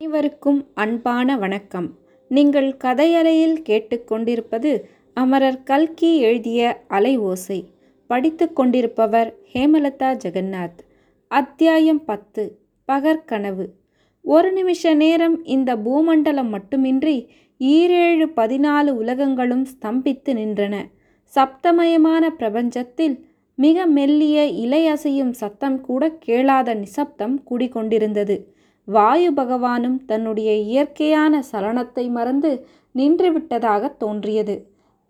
அனைவருக்கும் அன்பான வணக்கம். நீங்கள் கதையலையில் கேட்டுக்கொண்டிருப்பது அமரர் கல்கி எழுதிய அலை ஓசை. படித்து கொண்டிருப்பவர் ஹேமலதா ஜெகநாத். அத்தியாயம் பத்து. பகற்கனவு. ஒரு நிமிஷ நேரம் இந்த பூமண்டலம் மட்டுமின்றி ஈரேழு பதினாலு உலகங்களும் ஸ்தம்பித்து நின்றன. சப்தமயமான பிரபஞ்சத்தில் மிக மெல்லிய இலையசையும் சத்தம் கூட கேளாத நிசப்தம் குடிகொண்டிருந்தது வாயு பகவானும் தன்னுடைய இயற்கையான சலனத்தை மறந்து நின்றுவிட்டதாக தோன்றியது.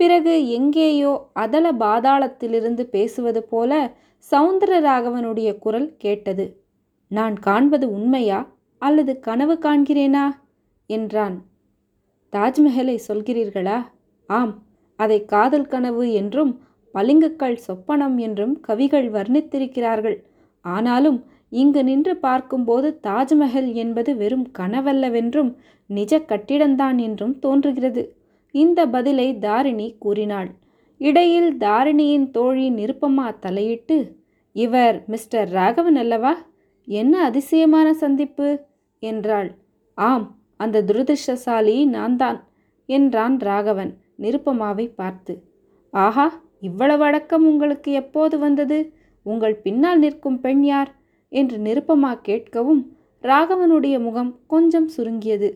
பிறகு எங்கேயோ அதல பாதாளத்திலிருந்து பேசுவது போல சவுந்தரராகவனுடைய குரல் கேட்டது. நான் காண்பது உண்மையா? அல்லது கனவு காண்கிறேனா? என்றான். தாஜ்மஹலை சொல்கிறீர்களா? ஆம். அதை காதல் கனவு என்றும் பளிங்குக்கள் சொப்பனம் என்றும் கவிகள் வர்ணித்திருக்கிறார்கள். ஆனாலும் இங்கு நின்று பார்க்கும்போது தாஜ்மஹல் என்பது வெறும் கனவல்லவென்றும் நிஜ கட்டிடம்தான் என்றும் தோன்றுகிறது. இந்த பதிலை தாரிணி கூறினாள். இடையில் தாரிணியின் தோழி நிருப்பமா தலையிட்டு இவர் மிஸ்டர் ராகவன் அல்லவா? என்ன அதிசயமான சந்திப்பு? என்றாள். ஆம் அந்த துரதிருஷ்டசாலி நான் தான் என்றான் ராகவன் நிருப்பமாவை பார்த்து. ஆஹா இவ்வளவு அடக்கம் உங்களுக்கு எப்போது வந்தது? உங்கள் பின்னால் நிற்கும் பெண் யார்? என்று நிருப்பமா கேட்கவும் ராகவனுடைய முகம் கொஞ்சம் சுருங்கியது.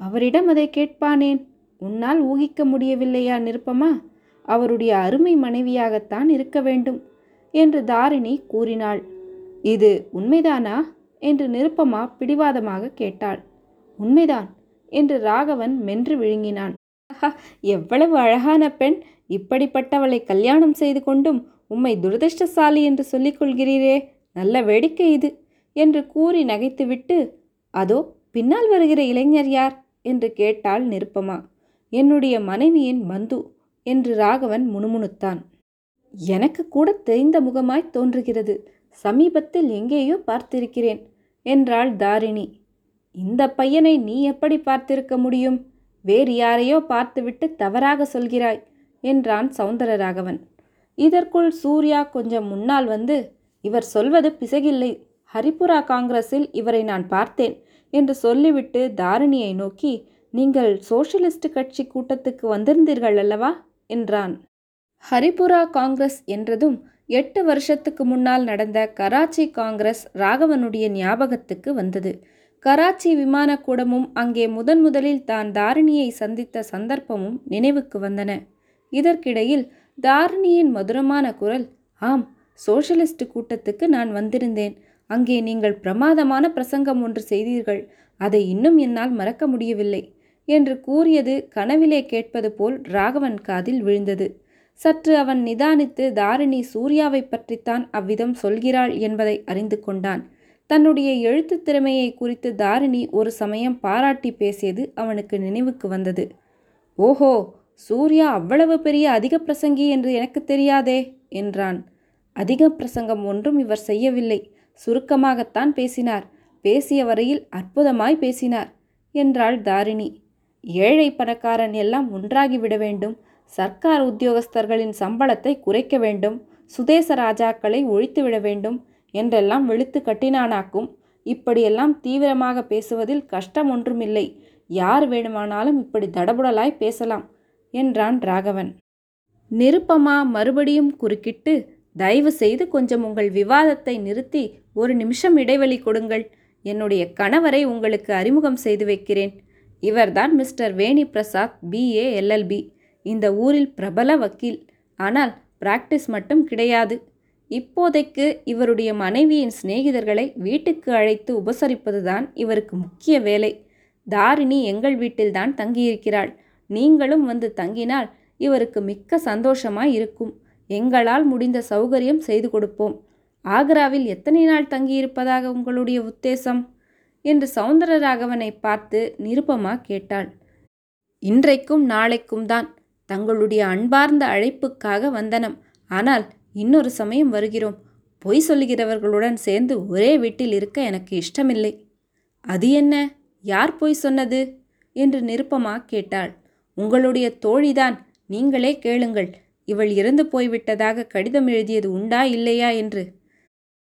அவரிடம் அதை கேட்பானேன்? உன்னால் ஊகிக்க முடியவில்லையா நிருப்பமா? அவருடைய அருமை மனைவியாகத்தான் இருக்க வேண்டும் என்று தாரிணி கூறினாள். இது உண்மைதானா? என்று நிருப்பமா பிடிவாதமாக கேட்டாள். உண்மைதான் என்று ராகவன் மென்று விழுங்கினான். எவ்வளவு அழகான பெண்! இப்படிப்பட்டவளை கல்யாணம் செய்து கொண்டும் உம்மை துரதிருஷ்டசாலி என்று சொல்லிக் கொள்கிறீரே! நல்ல வேடிக்கை இது என்று கூறி நகைத்துவிட்டு அதோ பின்னால் வருகிற இளைஞர் யார்? என்று கேட்டாள் நிருப்பமா. என்னுடைய மனைவியின் மந்து என்று ராகவன் முணுமுணுத்தான். எனக்கு கூட தெரிந்த முகமாய் தோன்றுகிறது. சமீபத்தில் எங்கேயோ பார்த்திருக்கிறேன் என்றாள் தாரிணி. இந்த பையனை நீ எப்படி பார்த்திருக்க முடியும்? வேறு யாரையோ பார்த்துவிட்டு தவறாக சொல்கிறாய் என்றான் சௌந்தரராகவன் இதற்குள் சூர்யா கொஞ்சம் முன்னால் வந்து இவர் சொல்வது பிசகில்லை. ஹரிபுரா காங்கிரஸில் இவரை நான் பார்த்தேன் என்று சொல்லிவிட்டு தாரிணியை நோக்கி நீங்கள் சோஷலிஸ்ட் கட்சி கூட்டத்துக்கு வந்திருந்தீர்கள் அல்லவா? என்றான். ஹரிபுரா காங்கிரஸ் என்றதும் எட்டு வருஷத்துக்கு முன்னால் நடந்த கராச்சி காங்கிரஸ் ராகவனுடைய ஞாபகத்துக்கு வந்தது. கராச்சி விமானக்கூடமும் அங்கே முதன் முதலில் தான் தாரிணியை சந்தித்த சந்தர்ப்பமும் நினைவுக்கு வந்தன. இதற்கிடையில் தாரிணியின் மதுரமான குரல் ஆம் சோஷலிஸ்ட் கூட்டத்துக்கு நான் வந்திருந்தேன். அங்கே நீங்கள் பிரமாதமான பிரசங்கம் ஒன்று செய்தீர்கள். அதை இன்னும் என்னால் மறக்க முடியவில்லை என்று கூறியது கனவிலே கேட்பது போல் ராகவன் காதில் விழுந்தது. சற்று அவன் நிதானித்து தாரிணி சூர்யாவை பற்றித்தான் அவ்விதம் சொல்கிறாள் என்பதை அறிந்து கொண்டான். தன்னுடைய எழுத்து திறமையை குறித்து தாரிணி ஒரு சமயம் பாராட்டி பேசியது அவனுக்கு நினைவுக்கு வந்தது. ஓஹோ சூர்யா அவ்வளவு பெரிய அதிக பிரசங்கி என்று எனக்கு தெரியாதே என்றான். அதிக பிரசங்கம் ஒன்றும் இவர் செய்யவில்லை. சுருக்கமாகத்தான் பேசினார். பேசிய வரையில் அற்புதமாய் பேசினார் என்றாள் தாரிணி. ஏழை பணக்காரன் எல்லாம் ஒன்றாகிவிட வேண்டும். சர்க்கார் உத்தியோகஸ்தர்களின் சம்பளத்தை குறைக்க வேண்டும். சுதேச ராஜாக்களை ஒழித்துவிட வேண்டும் என்றெல்லாம் வெளுத்து கட்டினானாக்கும். இப்படியெல்லாம் தீவிரமாக பேசுவதில் கஷ்டம் ஒன்றுமில்லை. யார் வேணுமானாலும் இப்படி தடபுடலாய் பேசலாம் என்றான் ராகவன். நிருப்பமா மறுபடியும் குறுக்கிட்டு தயவு செய்து கொஞ்சம் உங்கள் விவாதத்தை நிறுத்தி ஒரு நிமிஷம் இடைவெளி கொடுங்கள். என்னுடைய கணவரை உங்களுக்கு அறிமுகம் செய்து வைக்கிறேன். இவர்தான் mister Veni Prasad BA LLB இந்த ஊரில் பிரபல வக்கீல். ஆனால் பிராக்டிஸ் மட்டும் கிடையாது. இப்போதைக்கு இவருடைய மனைவியின் சிநேகிதர்களை வீட்டுக்கு அழைத்து உபசரிப்பதுதான் இவருக்கு முக்கிய வேலை. தாரிணி எங்கள் வீட்டில்தான் தங்கியிருக்கிறாள். நீங்களும் வந்து தங்கினால் இவருக்கு மிக்க சந்தோஷமாய் இருக்கும். எங்களால் முடிந்த சௌகரியம் செய்து கொடுப்போம். ஆக்ராவில் எத்தனை நாள் தங்கியிருப்பதாக உங்களுடைய உத்தேசம்? என்று சௌந்தரராகவனை பார்த்து நிருபமா கேட்டாள். இன்றைக்கும் நாளைக்கும் தான். தங்களுடைய அன்பார்ந்த அழைப்புக்காக வந்தனம். ஆனால் இன்னொரு சமயம் வருகிறோம். பொய் சொல்லுகிறவர்களுடன் சேர்ந்து ஒரே வீட்டில் இருக்க எனக்கு இஷ்டமில்லை. அது என்ன? யார் பொய் சொன்னது? என்று நிருப்பமா கேட்டாள். உங்களுடைய தோழிதான். நீங்களே கேளுங்கள். இவள் இறந்து போய்விட்டதாக கடிதம் எழுதியது உண்டா இல்லையா என்று.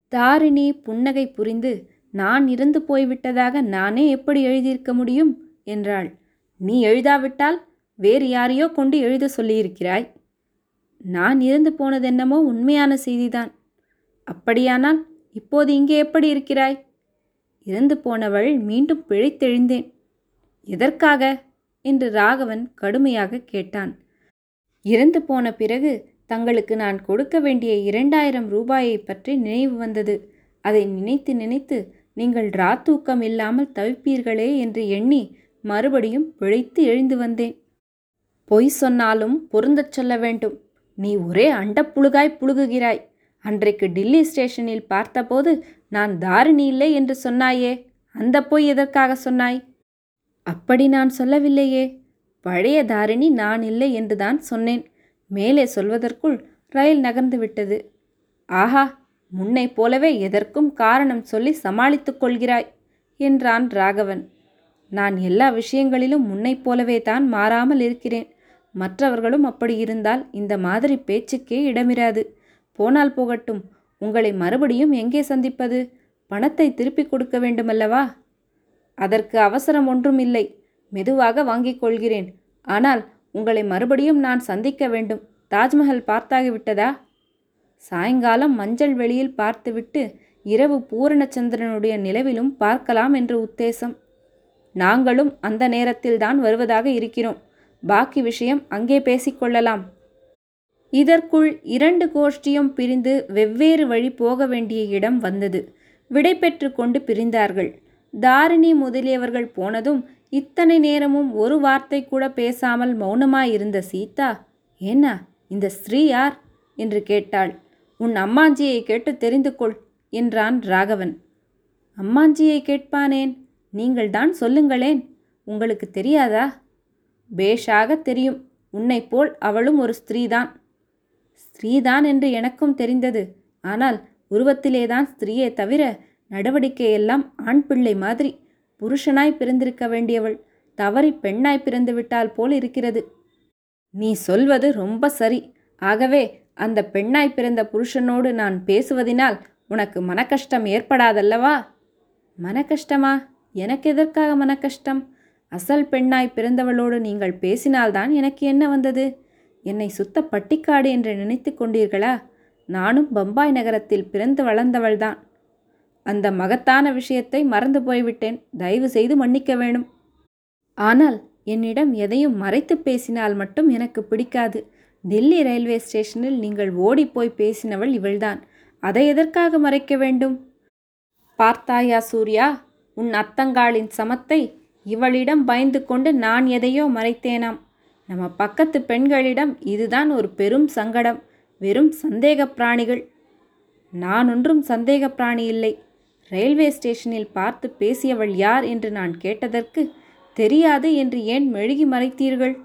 தாரிணி புன்னகை புரிந்து நான் இறந்து போய்விட்டதாக நானே எப்படி எழுதியிருக்க முடியும்? என்றாள். நீ எழுதாவிட்டால் வேறு யாரையோ கொண்டு எழுத சொல்லியிருக்கிறாய். நான் இறந்து போனதென்னமோ உண்மையான செய்திதான். அப்படியானால் இப்போது இங்கே எப்படி இருக்கிறாய்? இறந்து போனவள் மீண்டும் பிழைத்தெழுந்தேன். எதற்காக? என்று ராகவன் கடுமையாக கேட்டான். இறந்து போன பிறகு தங்களுக்கு நான் கொடுக்க வேண்டிய இரண்டாயிரம் ரூபாயை பற்றி நினைவு வந்தது. அதை நினைத்து நினைத்து நீங்கள் ராத்தூக்கம் இல்லாமல் தவிப்பீர்களே என்று எண்ணி மறுபடியும் பிழைத்து எழுந்து வந்தேன். பொய் சொன்னாலும் பொருந்தச் சொல்ல வேண்டும். நீ ஒரே அண்டப்புழுகாய் புழுகுகிறாய். அன்றைக்கு டில்லி ஸ்டேஷனில் பார்த்தபோது நான் தாரிணி இல்லை என்று சொன்னாயே. அந்த பொய் எதற்காக சொன்னாய்? அப்படி நான் சொல்லவில்லையே. பழைய தாரிணி நான் இல்லை என்றுதான் சொன்னேன். மேலே சொல்வதற்குள் ரயில் நகர்ந்து விட்டது. ஆஹா முன்னை போலவே எதற்கும் காரணம் சொல்லி சமாளித்துக் கொள்கிறாய் என்றான் ராகவன். நான் எல்லா விஷயங்களிலும் முன்னைப் போலவே தான் மாறாமல் இருக்கிறேன். மற்றவர்களும் அப்படி இருந்தால் இந்த மாதிரி பேச்சுக்கே இடமிராது. போனால் போகட்டும் உங்களை மறுபடியும் எங்கே சந்திப்பது? பணத்தை திருப்பிக் கொடுக்க வேண்டுமல்லவா? அதற்கு அவசரம் ஒன்றும் இல்லை. மெதுவாக வாங்கிக் கொள்கிறேன். ஆனால் உங்களை மறுபடியும் நான் சந்திக்க வேண்டும். தாஜ்மஹல் பார்த்தாகிவிட்டதா சாயங்காலம் மஞ்சள் வெளியில் பார்த்துவிட்டு இரவு பூரணச்சந்திரனுடைய நிலவிலும் பார்க்கலாம் என்று உத்தேசம். நாங்களும் அந்த நேரத்தில்தான் வருவதாக இருக்கிறோம். பாக்கி விஷயம் அங்கே பேசிக்கொள்ளலாம் இதற்குள் இரண்டு கோஷ்டியும் பிரிந்து வெவ்வேறு வழி போக வேண்டிய இடம் வந்தது. விடை பெற்று கொண்டு பிரிந்தார்கள். தாரிணி முதலியவர்கள் போனதும் இத்தனை நேரமும் ஒரு வார்த்தை கூட பேசாமல் மௌனமாயிருந்த சீதா ஏன்னா இந்த ஸ்திரீ யார்? என்று கேட்டாள். உன் அம்மாஞ்சியை கேட்டு தெரிந்து கொள் என்றான் ராகவன். அம்மாஞ்சியை கேட்பானேன்? நீங்கள்தான் சொல்லுங்களேன். உங்களுக்கு தெரியாதா? பேஷாக தெரியும். உன்னைப் போல் அவளும் ஒரு ஸ்திரீதான். ஸ்திரீதான் என்று எனக்கும் தெரிந்தது. ஆனால் உருவத்திலேதான் ஸ்திரீயே தவிர நடவடிக்கையெல்லாம் ஆண் பிள்ளை மாதிரி புருஷனாய் பிறந்திருக்க வேண்டியவள் தவறி பெண்ணாய் பிறந்து விட்டால் போல் இருக்கிறது. நீ சொல்வது ரொம்ப சரி. ஆகவே அந்த பெண்ணாய் பிறந்த புருஷனோடு நான் பேசுவதினால் உனக்கு மனக்கஷ்டம் ஏற்படாதல்லவா? மனக்கஷ்டமா? எனக்கு எதற்காக மனக்கஷ்டம்? அசல் பெண்ணாய் பிறந்தவளோடு நீங்கள் பேசினால்தான் எனக்கு என்ன வந்தது? என்னை சுத்த பட்டிக்காடு என்று நினைத்து கொண்டீர்களா? நானும் பம்பாய் நகரத்தில் பிறந்து வளர்ந்தவள்தான். அந்த மகத்தான விஷயத்தை மறந்து போய்விட்டேன். தயவு செய்து மன்னிக்க வேணும். ஆனால் என்னிடம் எதையும் மறைத்து பேசினால் மட்டும் எனக்கு பிடிக்காது. டெல்லி ரயில்வே ஸ்டேஷனில் நீங்கள் ஓடிப்போய் பேசினவள் இவள்தான். அதை எதற்காக மறைக்க வேண்டும்? பார்த்தாயா சூர்யா? உன் அத்தங்காளின் சமத்தை இவளிடம் பயந்து கொண்டு நான் எதையோ மறைத்தேனாம். நம்ம பக்கத்து பெண்களிடம் இதுதான் ஒரு பெரும் சங்கடம். வெறும் சந்தேக பிராணிகள். நான் ஒன்றும் சந்தேக பிராணி இல்லை. ரயில்வே ஸ்டேஷனில் பார்த்து பேசியவள் யார் என்று நான் கேட்டதற்கு தெரியாது என்று ஏன் மெழுகி மறைத்தீர்கள்?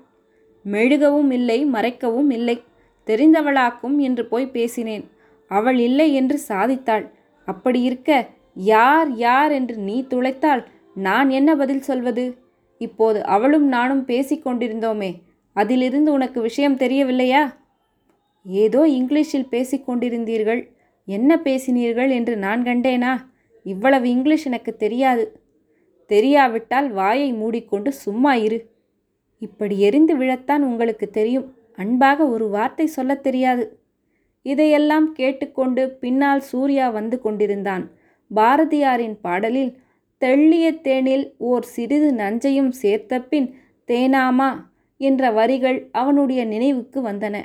மெழுகவும் இல்லை மறைக்கவும் இல்லை. தெரிந்தவளாக்கும் என்று போய் பேசினேன். அவள் இல்லை என்று சாதித்தாள். அப்படி இருக்க யார் யார் என்று நீ துளைத்தால் நான் என்ன பதில் சொல்வது? இப்போது அவளும் நானும் பேசிக்கொண்டிருந்தோமே அதிலிருந்து உனக்கு விஷயம் தெரியவில்லையா? ஏதோ இங்கிலீஷில் பேசிக்கொண்டிருந்தீர்கள் என்ன பேசினீர்கள் என்று நான் கண்டேனா? இவ்வளவு இங்கிலீஷ் எனக்கு தெரியாது. தெரியாவிட்டால் வாயை மூடிக்கொண்டு சும்மா இரு. இப்படி எரிந்து விழத்தான் உங்களுக்கு தெரியும். அன்பாக ஒரு வார்த்தை சொல்லத் தெரியாது. இதையெல்லாம் கேட்டுக்கொண்டு பின்னால் சூர்யா வந்து கொண்டிருந்தான். பாரதியாரின் பாடலில் தெள்ளிய தேனில் ஓர் சிறிது நஞ்சையும் சேர்த்தபின் தேனாமா என்ற வரிகள் அவனுடைய நினைவுக்கு வந்தன.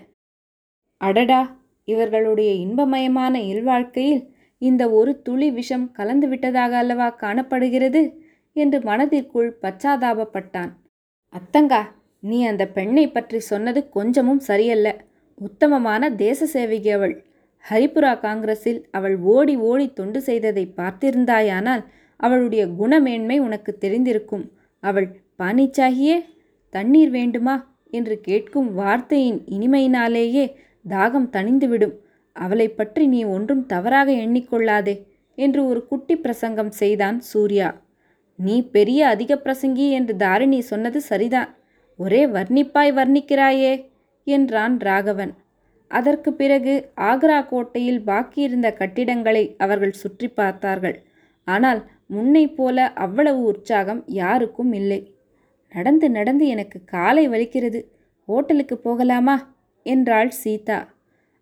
அடடா! இவர்களுடைய இன்பமயமான இல்வாழ்க்கையில் இந்த ஒரு துளி விஷம் கலந்து விட்டதாக அல்லவா காணப்படுகிறது? என்று மனதிற்குள் பச்சாதாபப்பட்டான். அத்தங்கா நீ அந்த பெண்ணை பற்றி சொன்னது கொஞ்சமும் சரியல்ல. உத்தமமான தேச சேவகி அவள். ஹரிபுரா காங்கிரஸில் அவள் ஓடி ஓடி தொண்டு செய்ததை பார்த்திருந்தாயானால் அவளுடைய குணமேன்மை உனக்கு தெரிந்திருக்கும். அவள் பானிச்சாகியே தண்ணீர் வேண்டுமா? என்று கேட்கும் வார்த்தையின் இனிமையினாலேயே தாகம் தணிந்துவிடும். அவளை பற்றி நீ ஒன்றும் தவறாக எண்ணிக்கொள்ளாதே என்று ஒரு குட்டி பிரசங்கம் செய்தான் சூர்யா. நீ பெரிய அதிக பிரசங்கி என்று தாரிணி சொன்னது சரிதான். ஒரே வர்ணிப்பாய் வர்ணிக்கிறாயே என்றான் ராகவன். அதற்கு பிறகு ஆக்ரா கோட்டையில் பாக்கியிருந்த கட்டிடங்களை அவர்கள் சுற்றி பார்த்தார்கள். ஆனால் முன்னைப் போல அவ்வளவு உற்சாகம் யாருக்கும் இல்லை. நடந்து நடந்து எனக்கு காலை வலிக்கிறது. ஹோட்டலுக்கு போகலாமா? என்றாள் சீதா.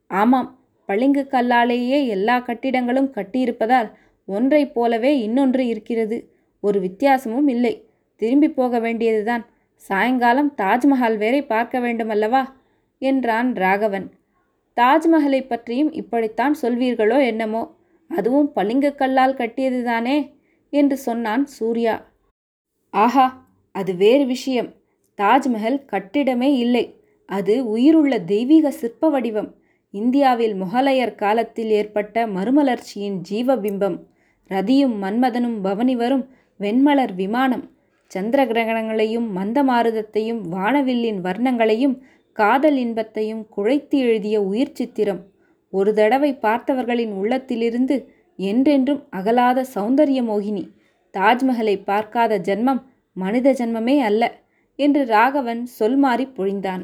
ஆமாம் பளிங்கு கல்லாலேயே எல்லா கட்டிடங்களும் கட்டியிருப்பதால் ஒன்றைப் போலவே இன்னொன்று இருக்கிறது. ஒரு வித்தியாசமும் இல்லை. திரும்பி போக வேண்டியதுதான். சாயங்காலம் தாஜ்மஹால் வேறே பார்க்க வேண்டுமல்லவா? என்றான் ராகவன். தாஜ்மஹலை பற்றியும் இப்படித்தான் சொல்வீர்களோ என்னமோ? அதுவும் பளிங்கு கல்லால் கட்டியதுதானே? என்று சொன்னான் சூர்யா. ஆஹா அது வேறு விஷயம். தாஜ்மஹல் கட்டிடமே இல்லை. அது உயிருள்ள தெய்வீக சிற்ப வடிவம். இந்தியாவில் முகலாயர் காலத்தில் ஏற்பட்ட மறுமலர்ச்சியின் ஜீவபிம்பம் ரதியும் மன்மதனும் பவனி வரும் வெண்மலர் விமானம் சந்திர கிரகணங்களையும் மந்தமாருதத்தையும் வானவில்லின் வர்ணங்களையும் காதல் இன்பத்தையும் குழைத்து எழுதிய உயிர் சித்திரம். ஒரு தடவை பார்த்தவர்களின் உள்ளத்திலிருந்து என்றென்றும் அகலாத சௌந்தரிய மோகினி தாஜ்மஹலை பார்க்காத ஜன்மம் மனித ஜன்மமே அல்ல என்று ராகவன் சொல்மாறி பொழிந்தான்.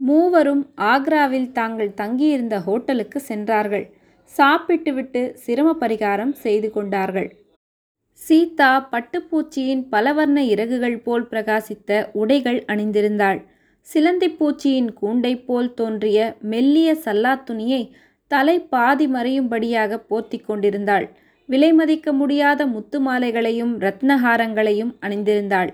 மூவரும் ஆக்ராவில் தாங்கள் தங்கியிருந்த ஹோட்டலுக்கு சென்றார்கள். சாப்பிட்டுவிட்டு சிரம பரிகாரம் செய்து கொண்டார்கள். சீதா பட்டுப்பூச்சியின் பலவர்ண இறகுகள் போல் பிரகாசித்த உடைகள் அணிந்திருந்தாள். சிலந்திப்பூச்சியின் கூண்டை போல் தோன்றிய மெல்லிய சல்லாத் துணியை தலை பாதி மறையும்படியாக போர்த்தி கொண்டிருந்தாள். விலை மதிக்க முடியாத முத்து மாலைகளையும் ரத்னஹாரங்களையும் அணிந்திருந்தாள்.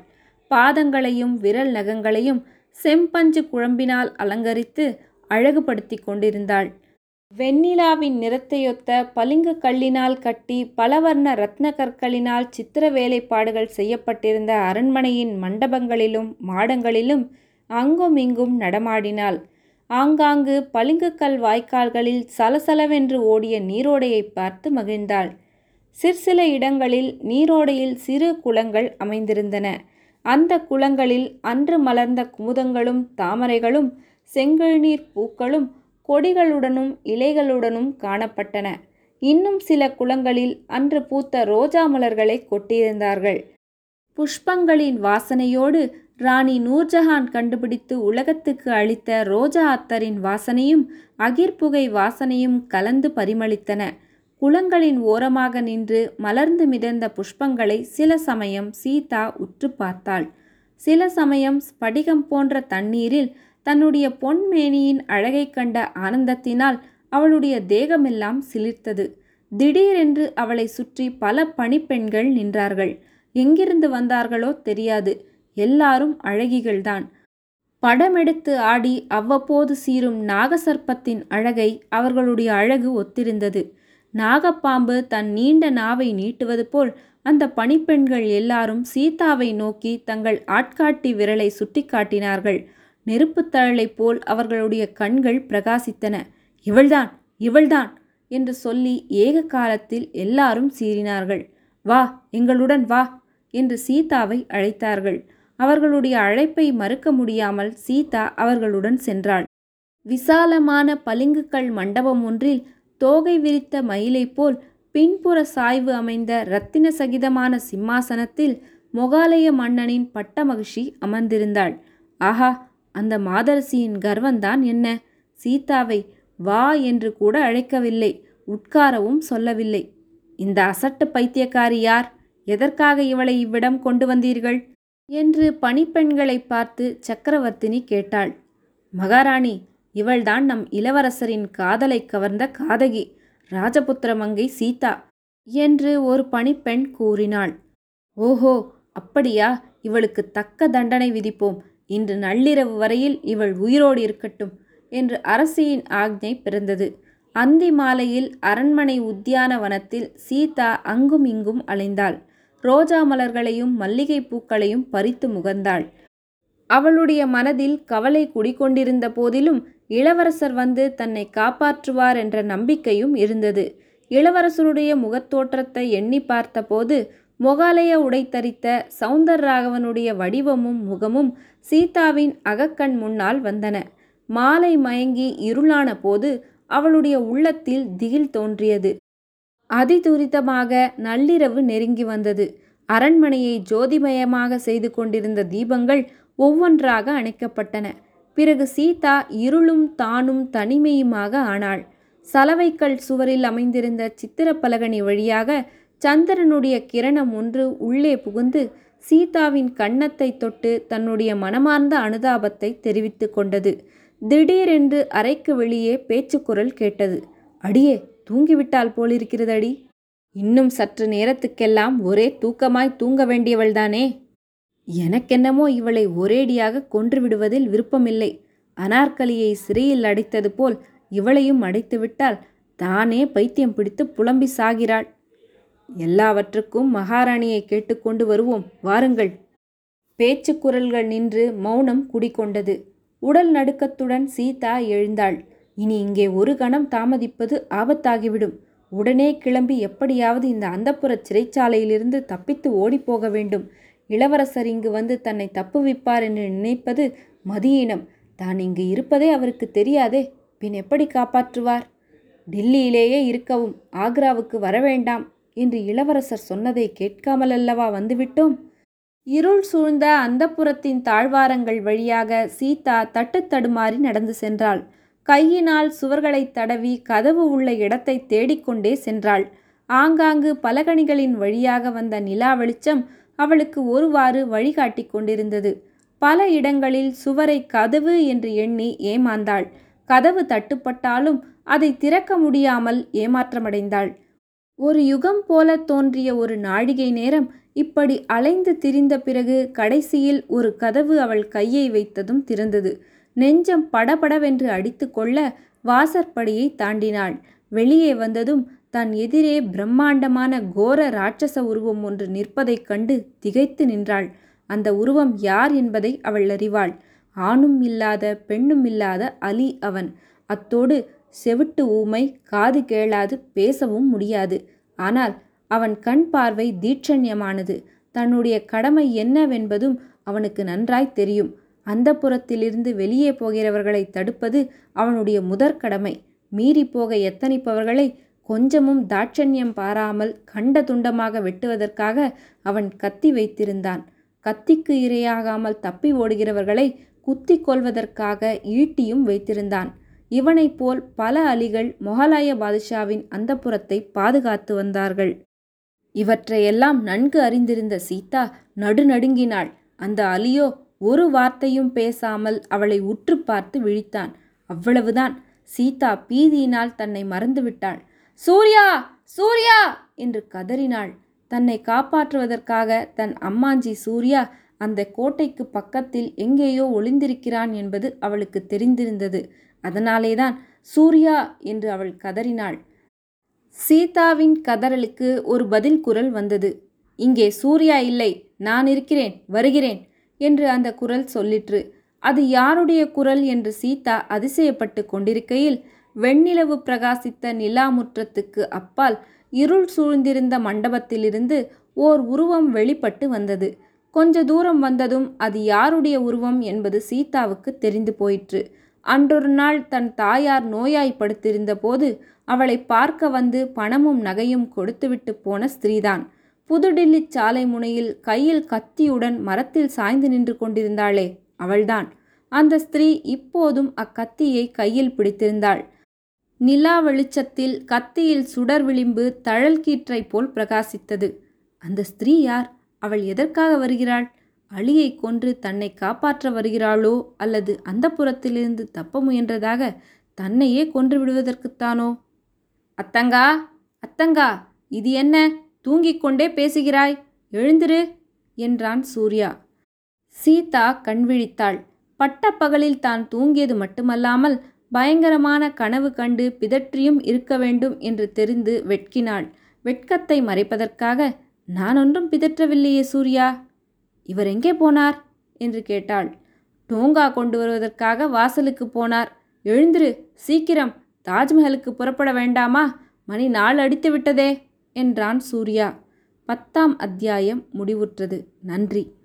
பாதங்களையும் விரல் நகங்களையும் செம்பஞ்சு குழம்பினால் அலங்கரித்து அழகுபடுத்தி கொண்டிருந்தாள். வெண்ணிலாவின் நிறத்தையொத்த பளிங்கு கல்லினால் கட்டி பலவர்ண ரத்ன கற்களினால் சித்திர வேலைப்பாடுகள் செய்யப்பட்டிருந்த அரண்மனையின் மண்டபங்களிலும் மாடங்களிலும் அங்கும் இங்கும் நடமாடினாள். ஆங்காங்கு பளிங்குக்கல் வாய்க்கால்களில் சலசலவென்று ஓடிய நீரோடையை பார்த்து மகிழ்ந்தாள். சிற்சில இடங்களில் நீரோடையில் சிறு குளங்கள் அமைந்திருந்தன. அந்த குளங்களில் அன்று மலர்ந்த குமுதங்களும் தாமரைகளும் செங்கழுநீர் பூக்களும் கொடிகளுடனும் இலைகளுடனும் காணப்பட்டன. இன்னும் சில குளங்களில் அன்று பூத்த ரோஜா மலர்களை கொட்டியிருந்தார்கள். புஷ்பங்களின் வாசனையோடு ராணி நூர்ஜஹான் கண்டுபிடித்து உலகத்துக்கு அளித்த ரோஜா அத்தரின் வாசனையும் அகிர்புகை வாசனையும் கலந்து பரிமளித்தன. குளங்களின் ஓரமாக நின்று மலர்ந்து மிதந்த புஷ்பங்களை சில சமயம் சீதா உற்று பார்த்தாள். சில சமயம் ஸ்படிகம் போன்ற தண்ணீரில் தன்னுடைய பொன்மேனியின் அழகைக் கண்ட ஆனந்தத்தினால் அவளுடைய தேகமெல்லாம் சிலிர்த்தது. திடீரென்று அவளை சுற்றி பல பணிப்பெண்கள் நின்றார்கள். எங்கிருந்து வந்தார்களோ தெரியாது. எல்லாரும் அழகிகள்தான். படமெடுத்து ஆடி அவ்வப்போது சீரும் நாகசர்ப்பத்தின் அழகை அவர்களுடைய அழகு ஒத்திருந்தது. நாகப்பாம்பு தன் நீண்ட நாவை நீட்டுவது போல் அந்த பணிப்பெண்கள் எல்லாரும் சீதாவை நோக்கி தங்கள் ஆட்காட்டி விரலை சுட்டிக்காட்டினார்கள். நெருப்புத்தழலைப் போல் அவர்களுடைய கண்கள் பிரகாசித்தன. இவள்தான் இவள்தான் என்று சொல்லி ஏக காலத்தில் எல்லாரும் சீறினார்கள். வா எங்களுடன் வா என்று சீதாவை அழைத்தார்கள். அவர்களுடைய அழைப்பை மறுக்க முடியாமல் சீதா அவர்களுடன் சென்றாள். விசாலமான பளிங்குக்கல் மண்டபம் ஒன்றில் தோகை விரித்த மயிலைப் போல் பின்புற சாய்வு அமைந்த இரத்தின சகிதமான சிம்மாசனத்தில் மொகாலய மன்னனின் பட்ட மகிழ்ச்சி அமர்ந்திருந்தாள். ஆஹா அந்த மாதரசியின் கர்வந்தான் என்ன? சீதாவை வா என்று கூட அழைக்கவில்லை உட்காரவும் சொல்லவில்லை. இந்த அசட்டு பைத்தியக்காரி யார்? எதற்காக இவளை இவ்விடம் கொண்டு வந்தீர்கள்? என்று பணிப்பெண்களை பார்த்து சக்கரவர்த்தினி கேட்டாள். மகாராணி இவள்தான் நம் இளவரசரின் காதலை கவர்ந்த காதகி ராஜபுத்திர மங்கை சீதா என்று ஒரு பணிப்பெண் கூறினாள். ஓஹோ அப்படியா? இவளுக்கு தக்க தண்டனை விதிப்போம். இன்று நள்ளிரவு வரையில் இவள் உயிரோடு இருக்கட்டும் என்று அரசியின் ஆக்ஞை பிறந்தது. அந்தி மாலையில் அரண்மனை உத்தியான வனத்தில் சீதா அங்கும் இங்கும் அலைந்தாள். ரோஜா மலர்களையும் மல்லிகை பூக்களையும் பறித்து முகந்தாள். அவளுடைய மனதில் கவலை குடிக்கொண்டிருந்த போதிலும் இளவரசர் வந்து தன்னை காப்பாற்றுவார் என்ற நம்பிக்கையும் இருந்தது. இளவரசருடைய முகத்தோற்றத்தை எண்ணி பார்த்தபோது மொகாலய உடைத்தரித்த சவுந்தர் ராகவனுடைய வடிவமும் முகமும் சீதாவின் அகக்கண் முன்னால் வந்தன. மாலை மயங்கி இருளான போது அவளுடைய உள்ளத்தில் திகில் தோன்றியது. அதிதுரிதமாக நள்ளிரவு நெருங்கி வந்தது. அரண்மனையை ஜோதிமயமாக செய்து கொண்டிருந்த தீபங்கள் ஒவ்வொன்றாக அணைக்கப்பட்டன. பிறகு சீதா இருளும் தானும் தனிமையுமாக ஆனாள். சலவைக்கல் சுவரில் அமைந்திருந்த சித்திரப்பலகனி வழியாக சந்திரனுடைய கிரணம் ஒன்று உள்ளே புகுந்து சீதாவின் கன்னத்தை தொட்டு தன்னுடைய மனமார்ந்த அனுதாபத்தை தெரிவித்து கொண்டது. திடீரென்று அறைக்கு வெளியே பேச்சுக்குரல் கேட்டது. அடியே தூங்கிவிட்டால் போலிருக்கிறதடி. இன்னும் சற்று நேரத்துக்கெல்லாம் ஒரே தூக்கமாய் தூங்க வேண்டியவள்தானே? எனக்கென்னமோ இவளை ஒரேடியாக கொன்று விடுவதில் விருப்பமில்லை. அனார்கலியை சிறையில் அடைத்தது போல் இவளையும் அடைத்துவிட்டால் தானே பைத்தியம் பிடித்து புலம்பி சாகிறாள். எல்லாவற்றுக்கும் மகாராணியை கேட்டுக்கொண்டு வருவோம் வாருங்கள். பேச்சு குரல்கள் நின்று மௌனம் குடிகொண்டது. உடல் நடுக்கத்துடன் சீதா எழுந்தாள். இனி இங்கே ஒரு கணம் தாமதிப்பது ஆபத்தாகிவிடும். உடனே கிளம்பி எப்படியாவது இந்த அந்தப்புற சிறைச்சாலையிலிருந்து தப்பித்து ஓடிப்போக வேண்டும். இளவரசர் இங்கு வந்து தன்னை தப்புவிப்பார் என்று நினைப்பது மதியீனம். தான் இங்கு இருப்பதே அவருக்கு தெரியாதே. பின் எப்படி காப்பாற்றுவார்? டில்லியிலேயே இருக்கவும் ஆக்ராவுக்கு வரவேண்டாம் என்று இளவரசர் சொன்னதை கேட்காமல் அல்லவா வந்துவிட்டோம்? இருள் சூழ்ந்த அந்தப்புறத்தின் தாழ்வாரங்கள் வழியாக சீதா தட்டு தடுமாறி நடந்து சென்றாள். கையினால் சுவர்களை தடவி கதவு உள்ள இடத்தை தேடிக்கொண்டே சென்றாள். ஆங்காங்கு பலகணிகளின் வழியாக வந்த நிலா வெளிச்சம் அவளுக்கு ஒருவாறு வழிகாட்டி கொண்டிருந்தது. பல இடங்களில் சுவரை கதவு என்று எண்ணி ஏமாந்தாள். கதவு தட்டுப்பட்டாலும் அதை திறக்க முடியாமல் ஏமாற்றமடைந்தாள். ஒரு யுகம் போல தோன்றிய ஒரு நாழிகை நேரம் இப்படி அலைந்து திரிந்த பிறகு கடைசியில் ஒரு கதவு அவள் கையை வைத்ததும் திறந்தது. நெஞ்சம் படபடவென்று அடித்து கொள்ள வாசற்படியை தாண்டினாள். வெளியே வந்ததும் தன் எதிரே பிரம்மாண்டமான கோர ராட்சச உருவம் ஒன்று நிற்பதைக் கண்டு திகைத்து நின்றாள். அந்த உருவம் யார் என்பதை அவள் அறிவாள். ஆணும் இல்லாத பெண்ணும் இல்லாத அலி அவன். அத்தோடு செவிட்டு ஊமை காது கேளாது பேசவும் முடியாது. ஆனால் அவன் கண் பார்வை தீட்சண்யமானது. தன்னுடைய கடமை என்னவென்பதும் அவனுக்கு நன்றாய் தெரியும். அந்த புறத்திலிருந்து வெளியே போகிறவர்களை தடுப்பது அவனுடைய முதற்கடமை மீறி போக எத்தனிப்பவர்களை கொஞ்சமும் தாட்சண்யம் பாராமல் கண்ட துண்டமாக வெட்டுவதற்காக அவன் கத்தி வைத்திருந்தான். கத்திக்கு இரையாகாமல் தப்பி ஓடுகிறவர்களை குத்திக் கொள்வதற்காக ஈட்டியும் வைத்திருந்தான். இவனைப் போல் பல அலிகள் மொகலாய பாதுஷாவின் அந்தப்புறத்தை பாதுகாத்து வந்தார்கள். இவற்றையெல்லாம் நன்கு அறிந்திருந்த சீதா நடுநடுங்கினாள். அந்த அலியோ ஒரு வார்த்தையும் பேசாமல் அவளை உற்று பார்த்து விழித்தான். அவ்வளவுதான். சீதா பீதியினால் தன்னை மறந்துவிட்டாள். சூர்யா சூர்யா! என்று கதறினாள். தன்னை காப்பாற்றுவதற்காக தன் அம்மாஞ்சி சூர்யா அந்த கோட்டைக்கு பக்கத்தில் எங்கேயோ ஒளிந்திருக்கிறான் என்பது அவளுக்கு தெரிந்திருந்தது. அதனாலேதான் சூர்யா என்று அவள் கதறினாள். சீதாவின் கதறலுக்கு ஒரு பதில் குரல் வந்தது. இங்கே சூர்யா இல்லை நான் இருக்கிறேன் வருகிறேன் என்று அந்த குரல் சொல்லிற்று. அது யாருடைய குரல் என்று சீதா அதிசயப்பட்டு கொண்டிருக்கையில் வெண்ணிலவு பிரகாசித்த நிலாமுற்றத்துக்கு அப்பால் இருள் சூழ்ந்திருந்த மண்டபத்திலிருந்து ஓர் உருவம் வெளிப்பட்டு வந்தது. கொஞ்ச தூரம் வந்ததும் அது யாருடைய உருவம் என்பது சீதாவுக்கு தெரிந்து போயிற்று. அன்றொரு நாள் தன் தாயார் நோயாய்ப்படுத்திருந்த போது அவளை பார்க்க வந்து பணமும் நகையும் கொடுத்துவிட்டு போன ஸ்திரீதான். புதுடில்லி சாலை முனையில் கையில் கத்தியுடன் மரத்தில் சாய்ந்து நின்று கொண்டிருந்தாளே அவள்தான். அந்த ஸ்திரீ இப்போதும் அக்கத்தியை கையில் பிடித்திருந்தாள். நிலா வெளிச்சத்தில் கத்தியில் சுடர் விளிம்பு தழல் கீற்றை போல் பிரகாசித்தது. அந்த ஸ்திரீ யார்? அவள் எதற்காக வருகிறாள்? அழியை கொன்று தன்னை காப்பாற்ற வருகிறாளோ? அல்லது அந்த புறத்திலிருந்து தப்ப முயன்றதாக தன்னையே கொன்று விடுவதற்குத்தானோ? அத்தங்கா அத்தங்கா இது என்ன? தூங்கிக் கொண்டே பேசுகிறாய். எழுந்திரு என்றான் சூர்யா. சீதா கண்விழித்தாள் பட்டப்பகலில் தான் தூங்கியது மட்டுமல்லாமல் பயங்கரமான கனவு கண்டு பிதற்றியும் இருக்க வேண்டும் என்று தெரிந்து வெட்கினாள். வெட்கத்தை மறைப்பதற்காக நான் ஒன்றும் பிதற்றவில்லையே சூர்யா இவர் எங்கே போனார்? என்று கேட்டாள். டோங்கா கொண்டு வருவதற்காக வாசலுக்கு போனார். எழுந்திரு சீக்கிரம் தாஜ்மஹலுக்கு புறப்பட வேண்டாமா? மணி நாள் அடித்து விட்டதே என்றான் சூர்யா. பத்தாம் அத்தியாயம் முடிவுற்றது. நன்றி.